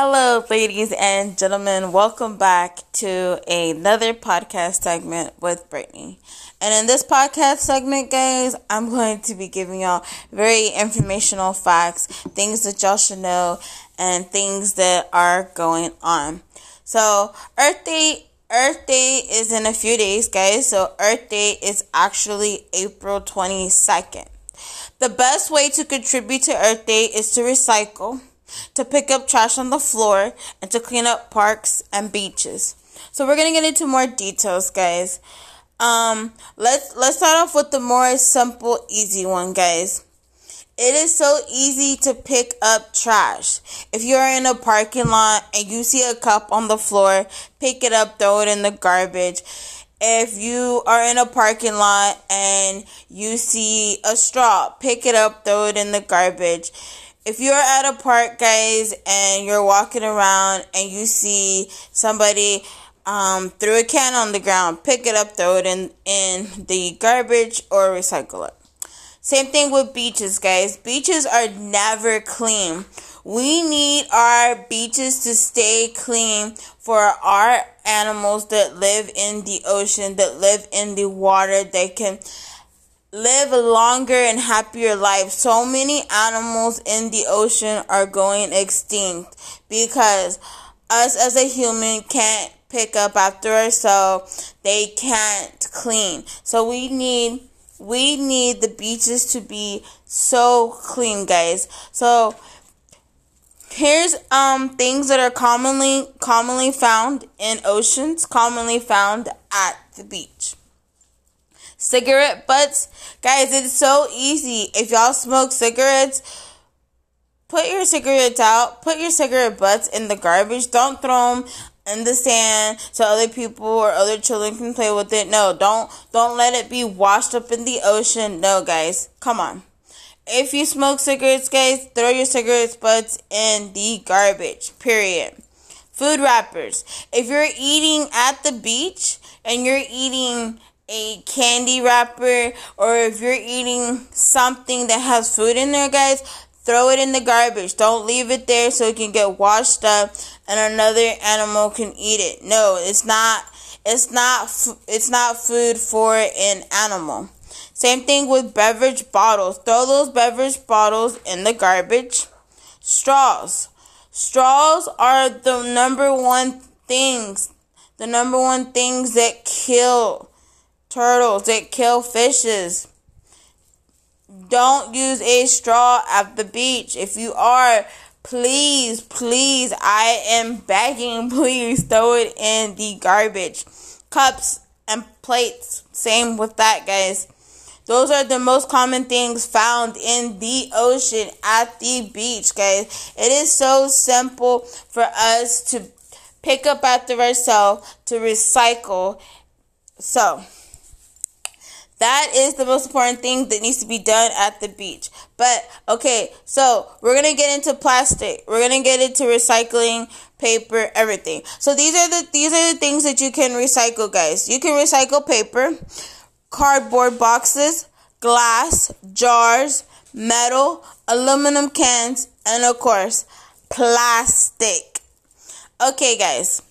Hello, ladies and gentlemen. Welcome back to another podcast segment with Brittany. And in this podcast segment, guys, I'm going to be giving y'all very informational facts, things that y'all should know, and things that are going on. So, Earth Day Earth Day is in a few days, guys. So, Earth Day is actually April 22nd. The best way to contribute to Earth Day is to recycle to pick up trash on the floor, and to clean up parks and beaches. So we're gonna get into more details, guys. Um, let's let's start off with the more simple, easy one, guys. It is so easy to pick up trash. If you're in a parking lot and you see a cup on the floor, pick it up, throw it in the garbage. If you are in a parking lot and you see a straw, pick it up, throw it in the garbage if you're at a park, guys, and you're walking around and you see somebody um, threw a can on the ground, pick it up, throw it in, in the garbage, or recycle it. Same thing with beaches, guys. Beaches are never clean. We need our beaches to stay clean for our animals that live in the ocean, that live in the water, they can live a longer and happier life. So many animals in the ocean are going extinct because us as a human can't pick up after ourselves. They can't clean. So we need we need the beaches to be so clean, guys. So here's um things that are commonly commonly found in oceans, commonly found at the beach cigarette butts. Guys, it's so easy. If y'all smoke cigarettes, put your cigarettes out, put your cigarette butts in the garbage. Don't throw them in the sand so other people or other children can play with it. No, don't don't let it be washed up in the ocean. No, guys. Come on. If you smoke cigarettes, guys, throw your cigarette butts in the garbage. Period. Food wrappers. If you're eating at the beach and you're eating a candy wrapper or if you're eating something that has food in there, guys, throw it in the garbage. Don't leave it there so it can get washed up and another animal can eat it. No, it's not it's not it's not food for an animal. Same thing with beverage bottles. Throw those beverage bottles in the garbage. Straws. Straws are the number one things, the number one things that kill turtles that kill fishes. Don't use a straw at the beach. If you are, please, please, I am begging, please throw it in the garbage. Cups and plates, same with that, guys. Those are the most common things found in the ocean at the beach, guys. It is so simple for us to pick up after ourselves, to recycle. So, that is the most important thing that needs to be done at the beach. But okay, so we're gonna get into plastic. We're gonna get into recycling, paper, everything. So these are the these are the things that you can recycle, guys. You can recycle paper, cardboard boxes, glass, jars, metal, aluminum cans, and of course, plastic. Okay, guys.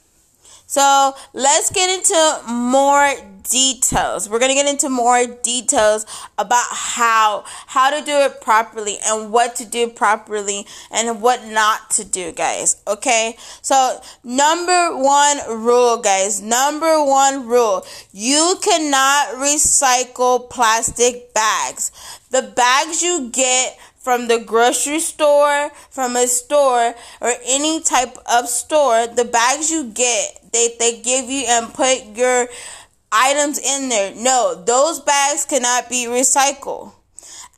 So let's get into more details. We're going to get into more details about how how to do it properly and what to do properly and what not to do, guys. Okay? So, number 1 rule, guys. Number 1 rule. You cannot recycle plastic bags. The bags you get from the grocery store, from a store, or any type of store, the bags you get, they, they give you and put your items in there. No, those bags cannot be recycled.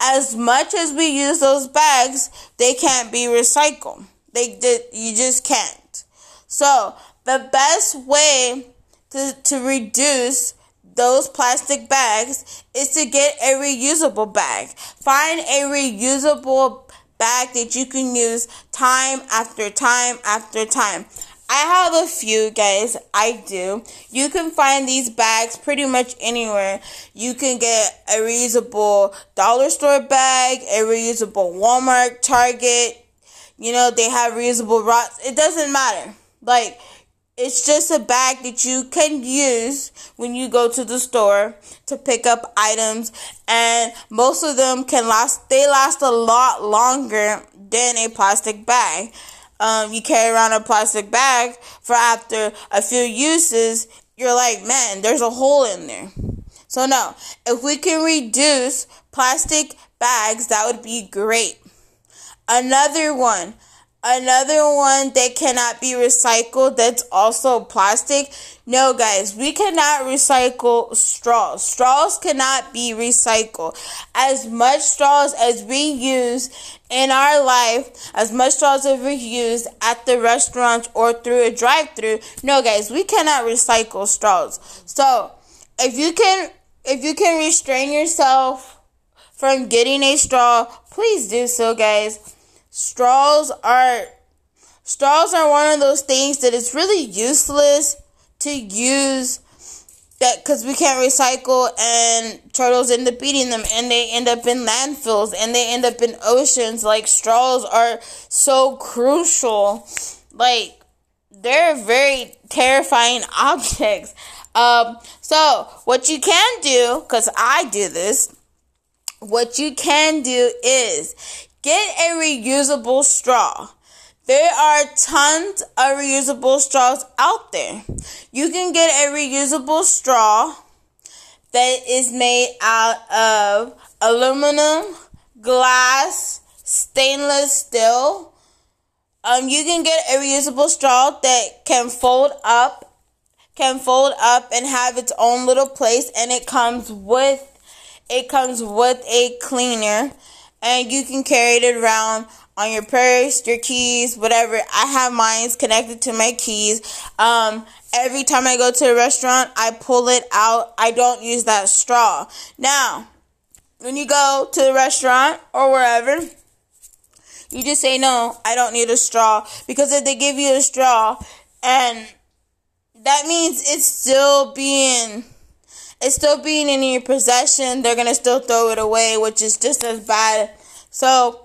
As much as we use those bags, they can't be recycled. They did you just can't. So, the best way to, to reduce those plastic bags is to get a reusable bag. Find a reusable bag that you can use time after time after time. I have a few, guys. I do. You can find these bags pretty much anywhere. You can get a reusable dollar store bag, a reusable Walmart, Target. you know, they have reusable rods. It doesn't matter. Like, it's just a bag that you can use when you go to the store to pick up items and most of them can last they last a lot longer than a plastic bag. Um, you carry around a plastic bag for after a few uses you're like man there's a hole in there. So no if we can reduce plastic bags that would be great. Another one Another one that cannot be recycled that's also plastic. No, guys, we cannot recycle straws. Straws cannot be recycled. As much straws as we use in our life, as much straws as we use at the restaurant or through a drive through, no, guys, we cannot recycle straws. So, if you can, if you can restrain yourself from getting a straw, please do so, guys straws are straws are one of those things that it's really useless to use that because we can't recycle and turtles end up eating them and they end up in landfills and they end up in oceans. Like straws are so crucial. Like they're very terrifying objects. Um so what you can do because i do this what you can do is Get a reusable straw. There are tons of reusable straws out there. You can get a reusable straw that is made out of aluminum, glass, stainless steel. Um, you can get a reusable straw that can fold up, can fold up and have its own little place, and it comes with it comes with a cleaner and you can carry it around on your purse, your keys, whatever. I have mine connected to my keys. Um, every time I go to a restaurant, I pull it out. I don't use that straw. Now, when you go to the restaurant or wherever, you just say, no, I don't need a straw. Because if they give you a straw, and that means it's still being it's still being in your possession, they're gonna still throw it away, which is just as bad. So,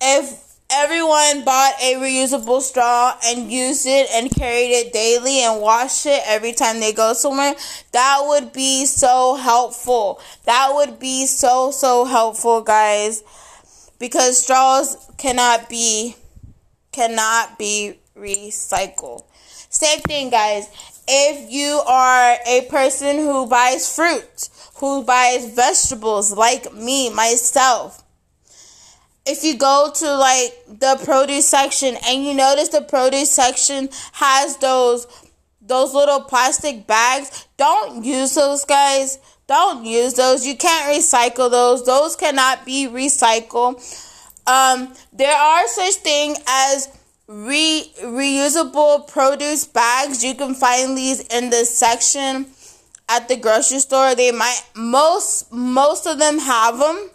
if everyone bought a reusable straw and used it and carried it daily and washed it every time they go somewhere, that would be so helpful. That would be so, so helpful, guys. Because straws cannot be, cannot be recycled. Same thing, guys if you are a person who buys fruit, who buys vegetables like me, myself, if you go to like the produce section and you notice the produce section has those those little plastic bags, don't use those guys. Don't use those. You can't recycle those. Those cannot be recycled. Um, there are such thing as re- reusable produce bags. You can find these in the section at the grocery store. They might most most of them have them.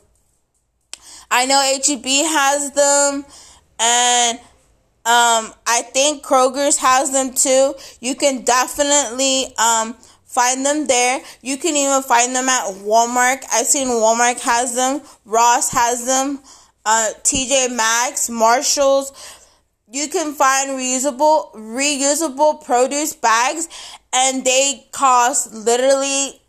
I know HEB has them and um, I think Kroger's has them too. You can definitely um, find them there. You can even find them at Walmart. I've seen Walmart has them. Ross has them. Uh, TJ Maxx, Marshalls you can find reusable reusable produce bags and they cost literally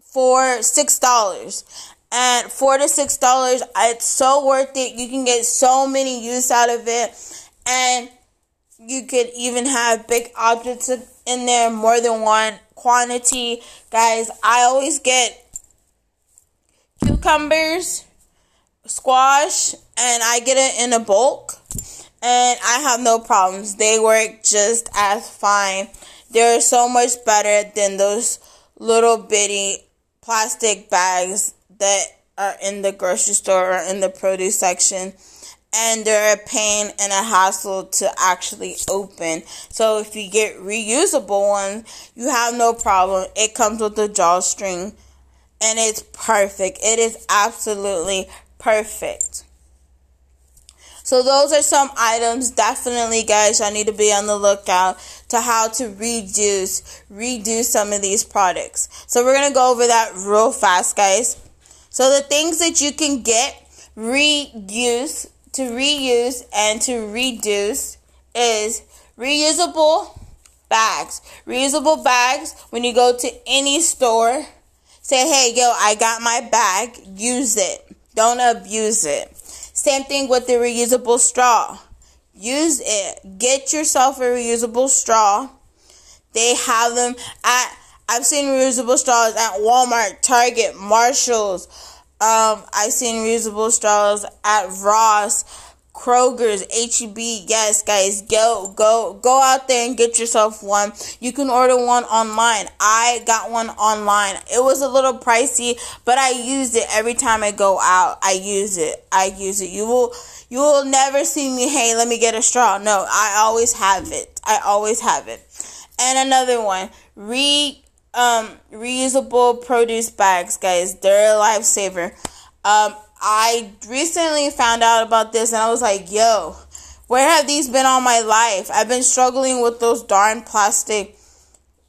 for six dollars. And four to six dollars it's so worth it. You can get so many use out of it. And you could even have big objects in there more than one quantity. Guys i always get cucumbers squash and i get it in a bulk and I have no problems. They work just as fine. They're so much better than those little bitty plastic bags that are in the grocery store or in the produce section. And they're a pain and a hassle to actually open. So if you get reusable ones, you have no problem. It comes with a drawstring and it's perfect. It is absolutely perfect. So those are some items definitely guys I need to be on the lookout to how to reduce reduce some of these products. So we're going to go over that real fast guys. So the things that you can get reuse to reuse and to reduce is reusable bags. Reusable bags, when you go to any store, say, hey, yo, I got my bag, use it. Don't abuse it. Same thing with the reusable straw. Use it. Get yourself a reusable straw. They have them at, I've seen reusable straws at Walmart, Target, Marshalls. Um, I've seen reusable straws at Ross Kroger's, HEB. Yes, guys, go, go, go out there and get yourself one. You can order one online. I got one online. It was a little pricey, but I use it every time I go out. I use it. I use it. You will, you will never see me, hey, let me get a straw. No, I always have it. I always have it. And another one, re, um, reusable produce bags, guys. They're a lifesaver. Um, I recently found out about this and I was like, yo, where have these been all my life? I've been struggling with those darn plastic,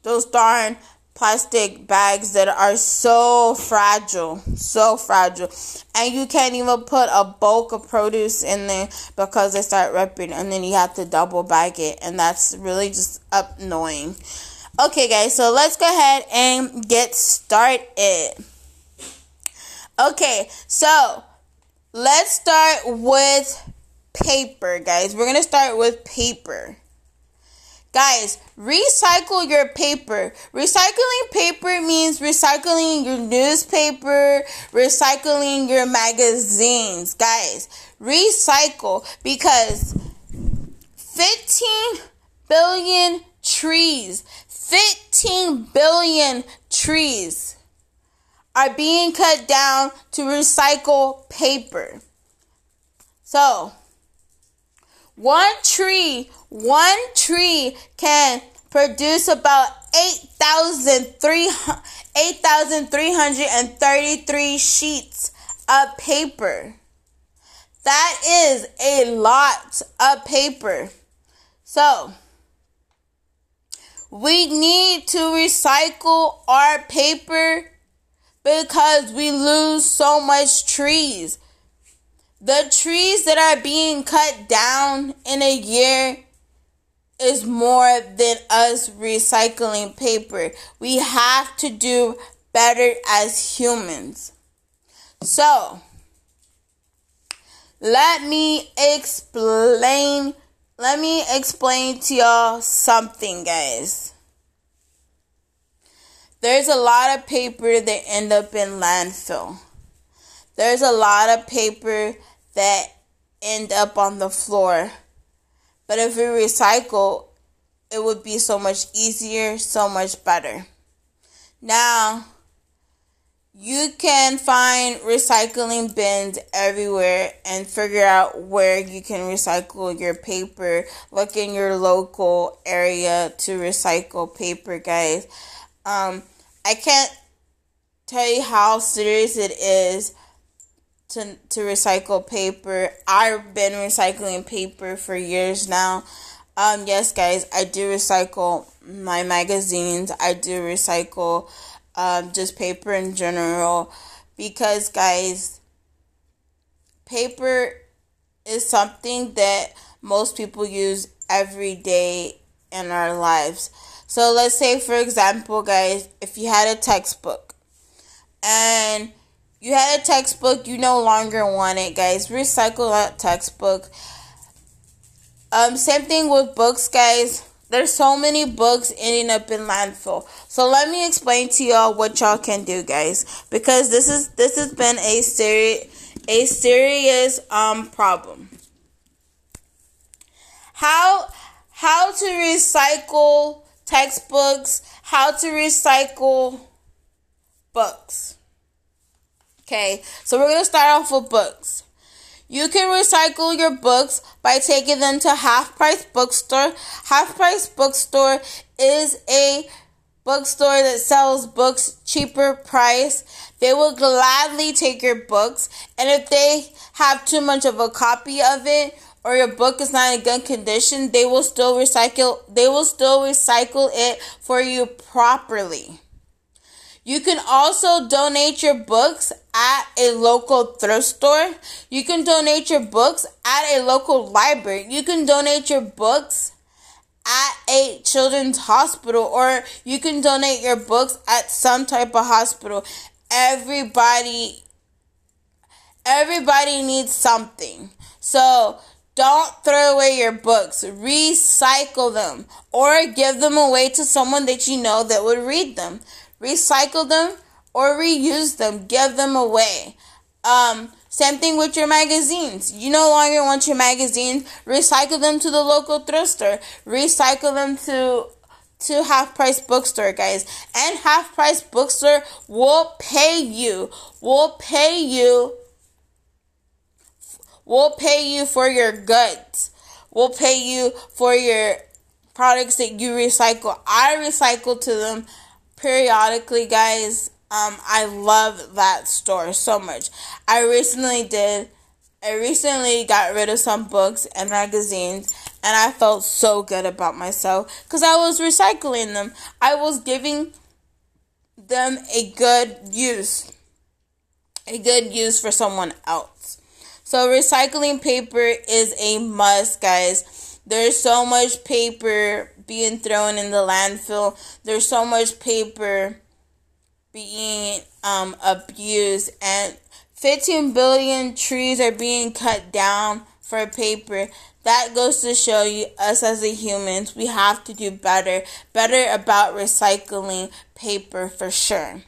those darn plastic bags that are so fragile, so fragile. And you can't even put a bulk of produce in there because they start ripping and then you have to double bag it. And that's really just annoying. Okay, guys, so let's go ahead and get started. Okay, so let's start with paper, guys. We're gonna start with paper. Guys, recycle your paper. Recycling paper means recycling your newspaper, recycling your magazines. Guys, recycle because 15 billion trees, 15 billion trees are being cut down to recycle paper. So, one tree, one tree can produce about 8,333 sheets of paper. That is a lot of paper. So, we need to recycle our paper because we lose so much trees. The trees that are being cut down in a year is more than us recycling paper. We have to do better as humans. So, let me explain let me explain to y'all something, guys. There's a lot of paper that end up in landfill. There's a lot of paper that end up on the floor. But if we recycle, it would be so much easier, so much better. Now, you can find recycling bins everywhere and figure out where you can recycle your paper. Look in your local area to recycle paper, guys. Um, I can't tell you how serious it is to to recycle paper. I've been recycling paper for years now. Um, yes, guys, I do recycle my magazines. I do recycle um, just paper in general because, guys, paper is something that most people use every day in our lives. So let's say, for example, guys, if you had a textbook and you had a textbook, you no longer want it, guys. Recycle that textbook. Um, same thing with books, guys. There's so many books ending up in landfill. So let me explain to y'all what y'all can do, guys, because this is this has been a serious a serious um problem. How how to recycle textbooks, how to recycle books. Okay, so we're going to start off with books. You can recycle your books by taking them to Half Price Bookstore. Half Price Bookstore is a bookstore that sells books cheaper price. They will gladly take your books, and if they have too much of a copy of it or your book is not in good condition, they will still recycle they will still recycle it for you properly. You can also donate your books at a local thrift store. You can donate your books at a local library. You can donate your books at a children's hospital or you can donate your books at some type of hospital. Everybody everybody needs something. So don't throw away your books. Recycle them or give them away to someone that you know that would read them. Recycle them or reuse them. Give them away. Um, same thing with your magazines. You no longer want your magazines. Recycle them to the local thrift store. Recycle them to to half price bookstore, guys. And half price bookstore will pay you. Will pay you We'll pay you for your goods. We'll pay you for your products that you recycle. I recycle to them periodically, guys. Um, I love that store so much. I recently did. I recently got rid of some books and magazines, and I felt so good about myself because I was recycling them. I was giving them a good use, a good use for someone else. So recycling paper is a must, guys. There's so much paper being thrown in the landfill. There's so much paper being um, abused and 15 billion trees are being cut down for paper. That goes to show you us as a humans, we have to do better, better about recycling paper for sure.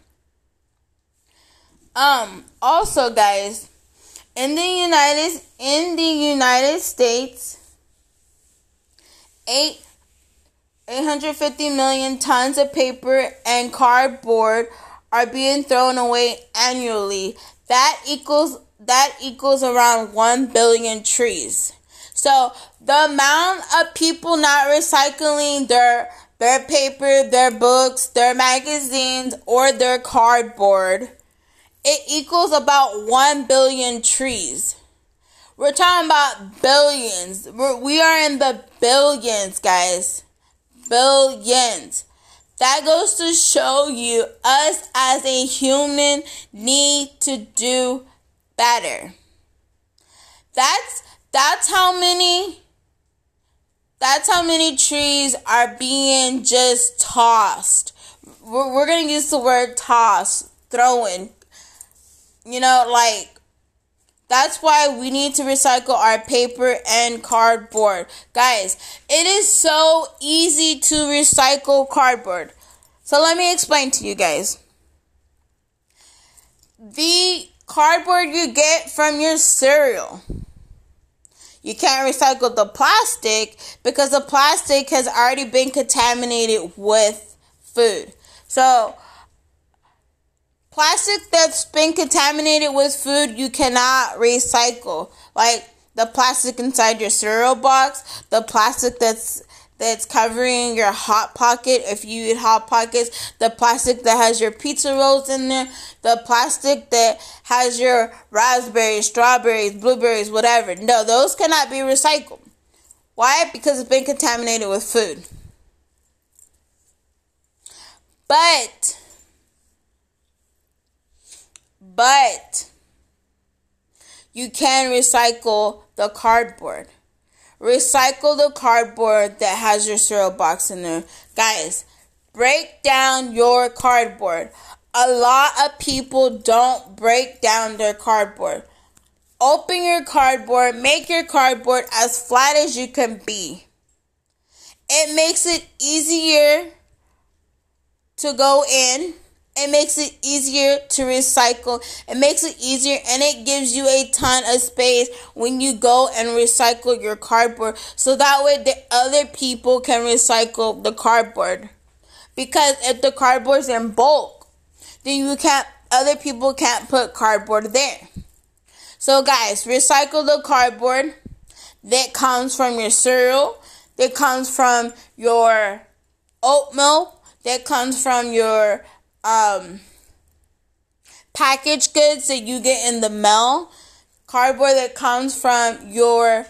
Um also guys, in the United in the United States, eight 850 million tons of paper and cardboard are being thrown away annually. That equals that equals around 1 billion trees. So, the amount of people not recycling their their paper, their books, their magazines or their cardboard it equals about 1 billion trees. We're talking about billions. We're, we are in the billions, guys. Billions. That goes to show you us as a human need to do better. That's that's how many that's how many trees are being just tossed. We're, we're going to use the word toss, throwing, you know, like that's why we need to recycle our paper and cardboard. Guys, it is so easy to recycle cardboard. So let me explain to you guys. The cardboard you get from your cereal. You can't recycle the plastic because the plastic has already been contaminated with food. So plastic that's been contaminated with food you cannot recycle. Like the plastic inside your cereal box the plastic that's that's covering your hot pocket if you eat hot pockets the plastic that has your pizza rolls in there the plastic that has your raspberries strawberries blueberries whatever. No those cannot be recycled. Why? Because it's been contaminated with food. But but you can recycle the cardboard. Recycle the cardboard that has your cereal box in there. Guys, break down your cardboard. A lot of people don't break down their cardboard. Open your cardboard, make your cardboard as flat as you can be. It makes it easier to go in it makes it easier to recycle. It makes it easier and it gives you a ton of space when you go and recycle your cardboard. So that way the other people can recycle the cardboard. Because if the cardboard's in bulk, then you can't other people can't put cardboard there. So guys, recycle the cardboard that comes from your cereal, that comes from your oatmeal, that comes from your um, packaged goods that you get in the mail, cardboard that comes from your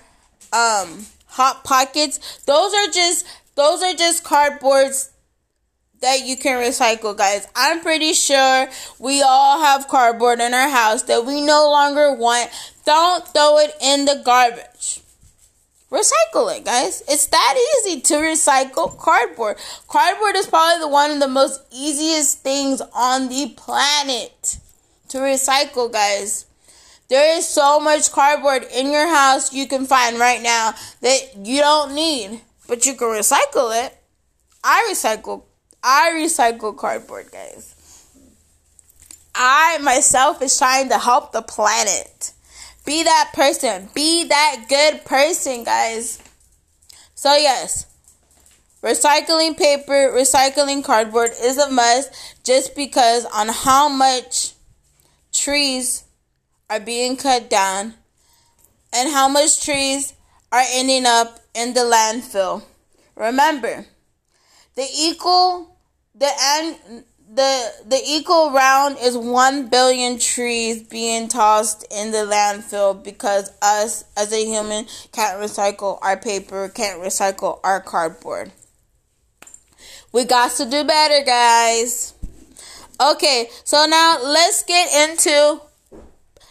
um, hot pockets. Those are just those are just cardboards that you can recycle, guys. I'm pretty sure we all have cardboard in our house that we no longer want. Don't throw it in the garbage. Recycle it, guys. It's that easy to recycle cardboard. Cardboard is probably the one of the most easiest things on the planet to recycle, guys. There is so much cardboard in your house you can find right now that you don't need, but you can recycle it. I recycle I recycle cardboard, guys. I myself is trying to help the planet. Be that person. Be that good person, guys. So, yes, recycling paper, recycling cardboard is a must just because on how much trees are being cut down and how much trees are ending up in the landfill. Remember, the equal the end the the equal round is one billion trees being tossed in the landfill because us as a human can't recycle our paper, can't recycle our cardboard. We got to do better, guys. Okay, so now let's get into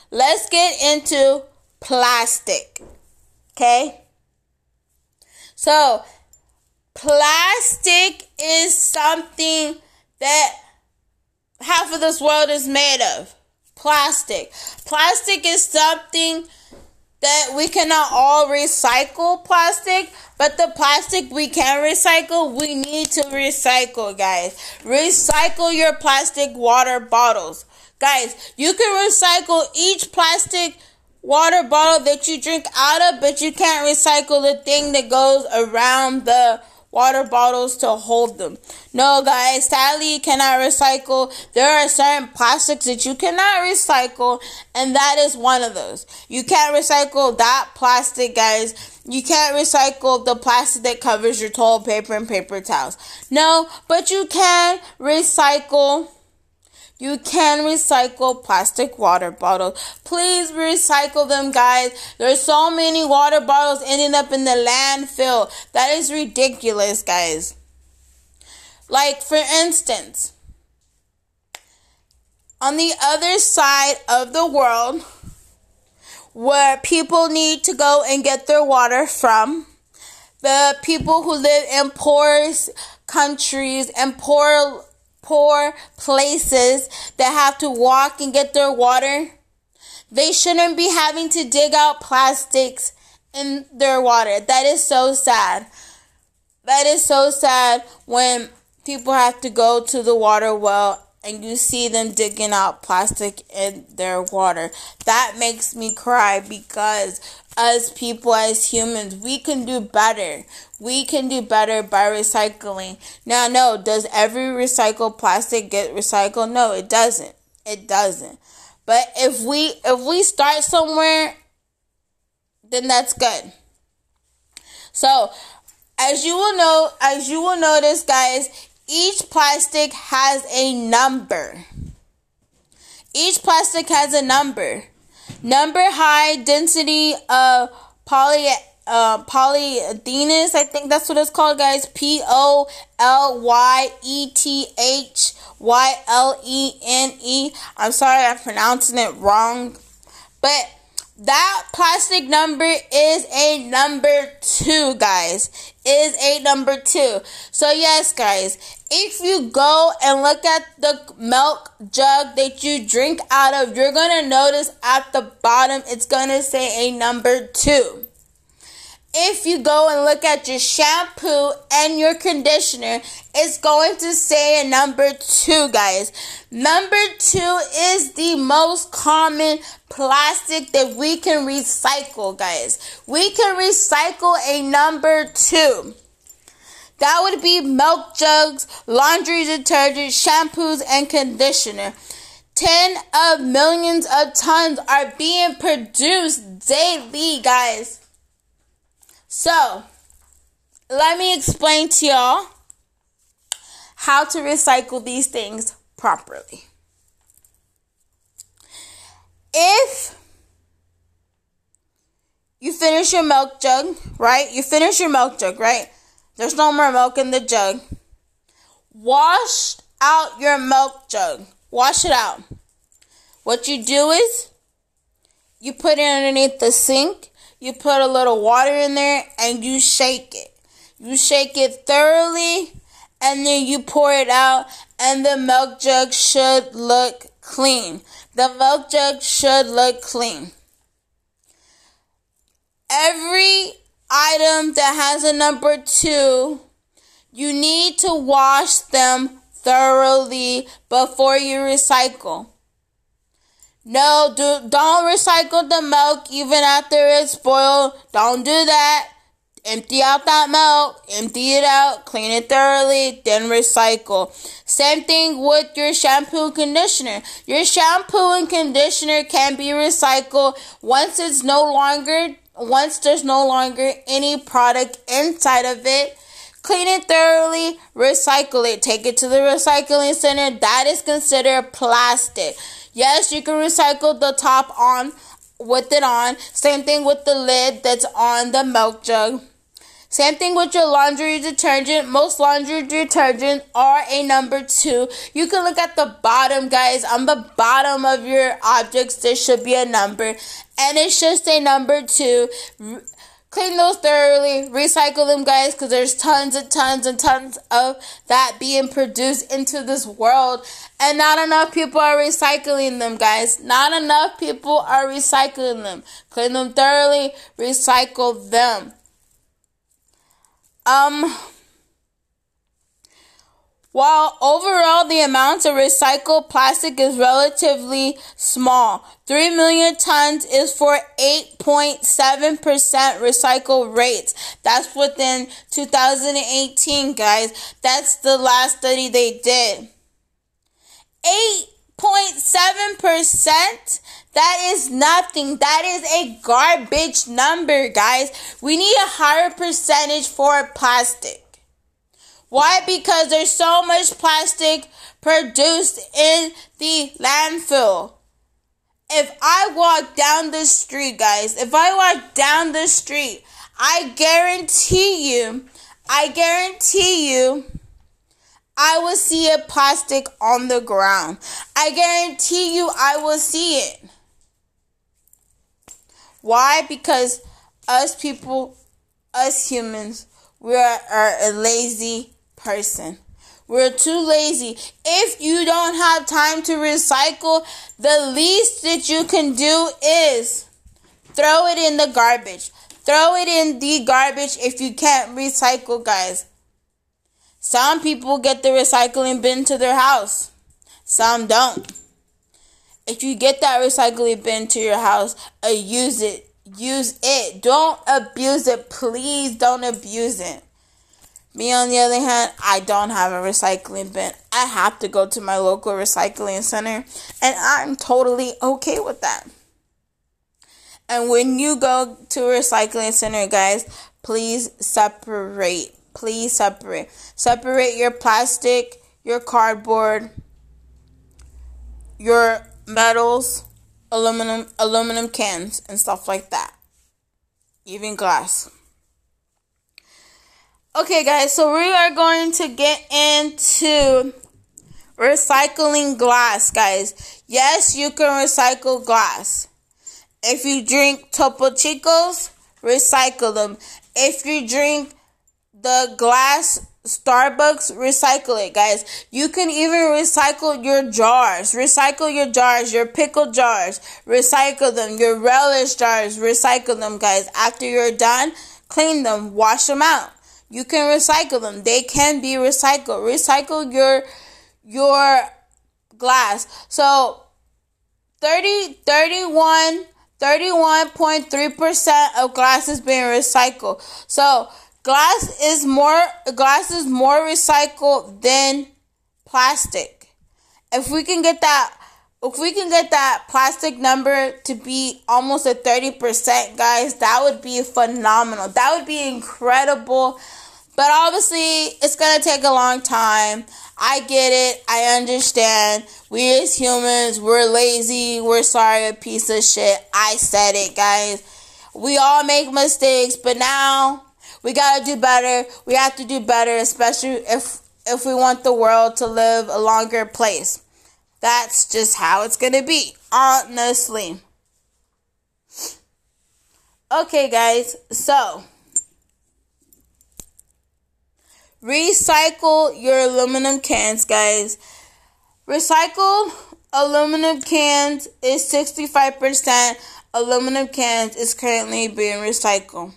let's get into plastic. Okay? So, plastic is something that half of this world is made of. Plastic. Plastic is something that we cannot all recycle plastic, but the plastic we can recycle, we need to recycle, guys. Recycle your plastic water bottles. Guys, you can recycle each plastic water bottle that you drink out of, but you can't recycle the thing that goes around the water bottles to hold them. No, guys, sadly, you cannot recycle. There are certain plastics that you cannot recycle, and that is one of those. You can't recycle that plastic, guys. You can't recycle the plastic that covers your toilet paper and paper towels. No, but you can recycle you can recycle plastic water bottles. Please recycle them, guys. There's so many water bottles ending up in the landfill. That is ridiculous, guys. Like, for instance, on the other side of the world, where people need to go and get their water from, the people who live in poor countries and poor poor places that have to walk and get their water, they shouldn't be having to dig out plastics in their water. That is so sad. That is so sad when people have to go to the water well and you see them digging out plastic in their water. That makes me cry because as people, as humans, we can do better. We can do better by recycling. Now, no, does every recycled plastic get recycled? No, it doesn't. It doesn't. But if we if we start somewhere, then that's good. So, as you will know, as you will notice, guys, each plastic has a number. Each plastic has a number. Number high density of poly uh, polyethylenes. I think that's what it's called, guys. P O L Y E T H Y L E N E. I'm sorry I'm pronouncing it wrong, but that plastic number is a number two, guys. Is a number two. So, yes, guys, if you go and look at the milk jug that you drink out of, you're gonna notice at the bottom it's gonna say a number two if you go and look at your shampoo and your conditioner, it's going to say a number two, guys. Number two is the most common plastic that we can recycle, guys. We can recycle a number two. That would be milk jugs, laundry detergent, shampoos, and conditioner. 10 of millions of tons are being produced daily, guys. So, let me explain to y'all how to recycle these things properly. If you finish your milk jug, right? You finish your milk jug, right? There's no more milk in the jug. wash out your milk jug. Wash it out. What you do is you put it underneath the sink, you put a little water in there, and you shake it. You shake it thoroughly, and then you pour it out, and the milk jug should look clean. The milk jug should look clean. Every item that has a number two, you need to wash them thoroughly before you recycle. No, do, don't recycle the milk even after it's spoiled. Don't do that. Empty out that milk, empty it out, clean it thoroughly, then recycle. Same thing with your shampoo and conditioner. Your shampoo and conditioner can be recycled once it's no longer, once there's no longer any product inside of it. Clean it thoroughly, recycle it, take it to the recycling center. That is considered plastic. Yes, you can recycle the top on with it on. Same thing with the lid that's on the milk jug. Same thing with your laundry detergent. Most laundry detergent are a number two. You can look at the bottom, guys. On the bottom of your objects, there should be a number, and it's just a number two. Clean those thoroughly, recycle them, guys, because there's tons and tons and tons of that being produced into this world. And not enough people are recycling them, guys. Not enough people are recycling them. Clean them thoroughly, recycle them. Um, while overall the amount of recycled plastic is relatively small, 3 million tons is for 8.7% recycle rates. That's within 2018, guys. That's the last study they did. 8.7%? That is nothing. That is a garbage number, guys. We need a higher percentage for plastic. Why? Because there's so much plastic produced in the landfill. If I walk down the street, guys, if I walk down the street, I guarantee you, I guarantee you, I will see a plastic on the ground. I guarantee you, I will see it. Why? Because us people, us humans, we are, are a lazy person. We're too lazy. If you don't have time to recycle, the least that you can do is throw it in the garbage. Throw it in the garbage if you can't recycle, guys. Some people get the recycling bin to their house. Some don't. If you get that recycling bin to your house, uh, use it. Use it. Don't abuse it. Please don't abuse it. Me, on the other hand, I don't have a recycling bin. I have to go to my local recycling center, and I'm totally okay with that. And when you go to a recycling center, guys, please separate. Please separate. Separate your plastic, your cardboard, your metals, aluminum aluminum cans and stuff like that. Even glass. Okay, guys, so we are going to get into recycling glass, guys. Yes, you can recycle glass. If you drink Topo Chicos, recycle them. If you drink the glass Starbucks, recycle it, guys. You can even recycle your jars. Recycle your jars, your pickle jars. Recycle them. Your relish jars, recycle them, guys. After you're done, clean them, wash them out. You can recycle them. They can be recycled. Recycle your your glass. So 30 31 31.3% of glass is being recycled. So glass is more glass is more recycled than plastic. If we can get that if we can get that plastic number to be almost a 30%, guys, that would be phenomenal. That would be incredible. But obviously, it's to take a long time. I get it. I understand. We as humans, we're lazy. We're sorry, a piece of shit. I said it, guys. We all make mistakes, but now we got to do better. We have to do better, especially if if we want the world to live a longer place. That's just how it's to be, honestly. Okay, guys, so recycle your aluminum cans, guys. Recycle aluminum cans is 65% aluminum cans is currently being recycled.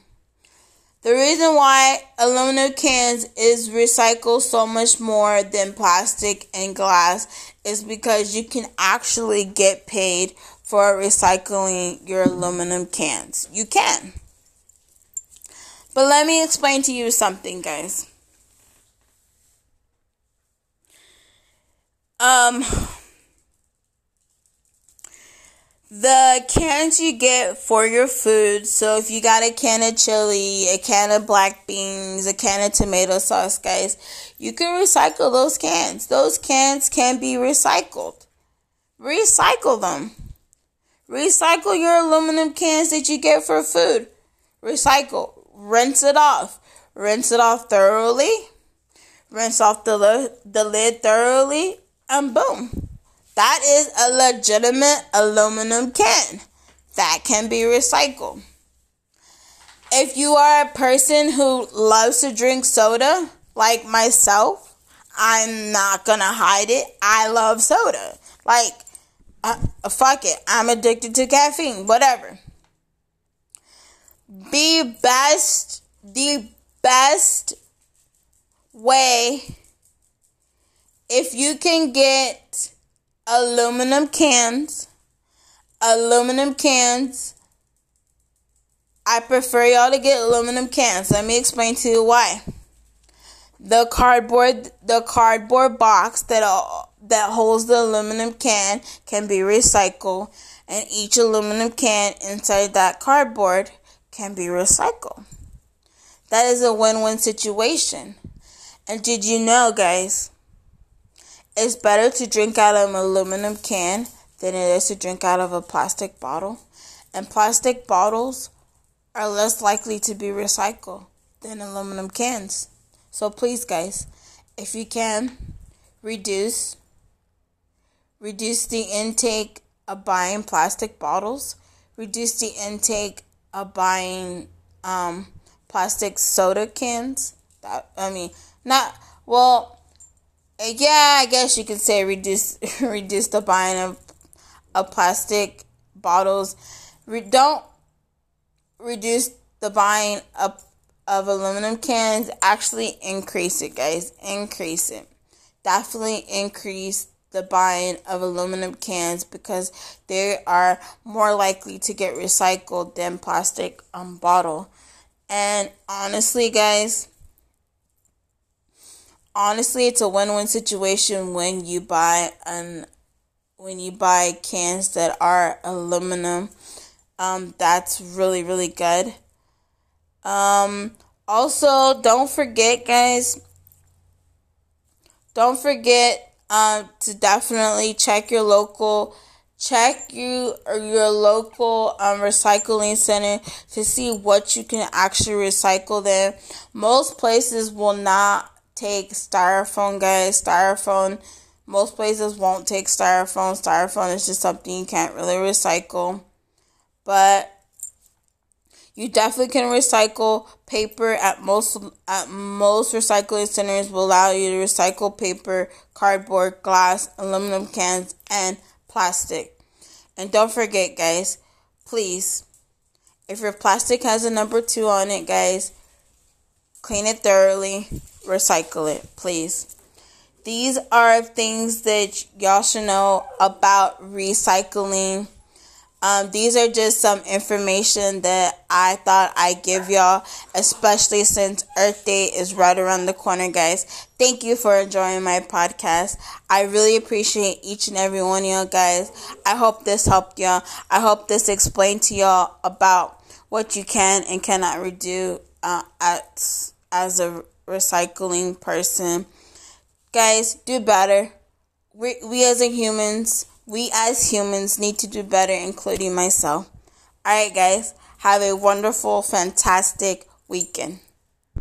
The reason why aluminum cans is recycled so much more than plastic and glass is because you can actually get paid for recycling your aluminum cans. You can. But let me explain to you something, guys. Um the cans you get for your food. So if you got a can of chili, a can of black beans, a can of tomato sauce, guys, you can recycle those cans. Those cans can be recycled. Recycle them. Recycle your aluminum cans that you get for food. Recycle. Rinse it off. Rinse it off thoroughly. Rinse off the, the lid thoroughly. And boom that is a legitimate aluminum can that can be recycled. If you are a person who loves to drink soda, like myself, I'm not gonna hide it. I love soda. Like, uh, fuck it. I'm addicted to caffeine. Whatever. The best, the best way, if you can get aluminum cans. Aluminum cans. I prefer y'all to get aluminum cans. Let me explain to you why. The cardboard, the cardboard box that uh, that holds the aluminum can can be recycled, and each aluminum can inside that cardboard can be recycled. That is a win-win situation. And did you know, guys? It's better to drink out of an aluminum can than it is to drink out of a plastic bottle. And plastic bottles are less likely to be recycled than aluminum cans. So please guys, if you can reduce reduce the intake of buying plastic bottles, reduce the intake of buying um, plastic soda cans. That I mean, not well yeah, I guess you could say reduce reduce the buying of of plastic bottles. Re- don't reduce the buying of of aluminum cans. Actually, increase it, guys. Increase it. Definitely increase the buying of aluminum cans because they are more likely to get recycled than plastic um bottle. And honestly, guys honestly, it's a win-win situation when you buy an when you buy cans that are aluminum. Um, that's really really good. Um, also, don't forget, guys. Don't forget um, to definitely check your local check you or your local um, recycling center to see what you can actually recycle there. Most places will not take styrofoam, guys. Styrofoam, most places won't take styrofoam. Styrofoam is just something you can't really recycle. But you definitely can recycle paper at most at most recycling centers will allow you to recycle paper, cardboard, glass, aluminum cans, and plastic. And don't forget, guys, please, if your plastic has a number two on it, guys, clean it thoroughly recycle it, please. These are things that y'all should know about recycling. Um, these are just some information that I thought I'd give y'all, especially since Earth Day is right around the corner, guys. Thank you for enjoying my podcast. I really appreciate each and every one of y'all, guys. I hope this helped y'all. I hope this explained to y'all about what you can and cannot redo uh, at, as a recycling person. Guys, do better. We, we as humans, we as humans need to do better, including myself. Alright, guys, have a wonderful, fantastic weekend.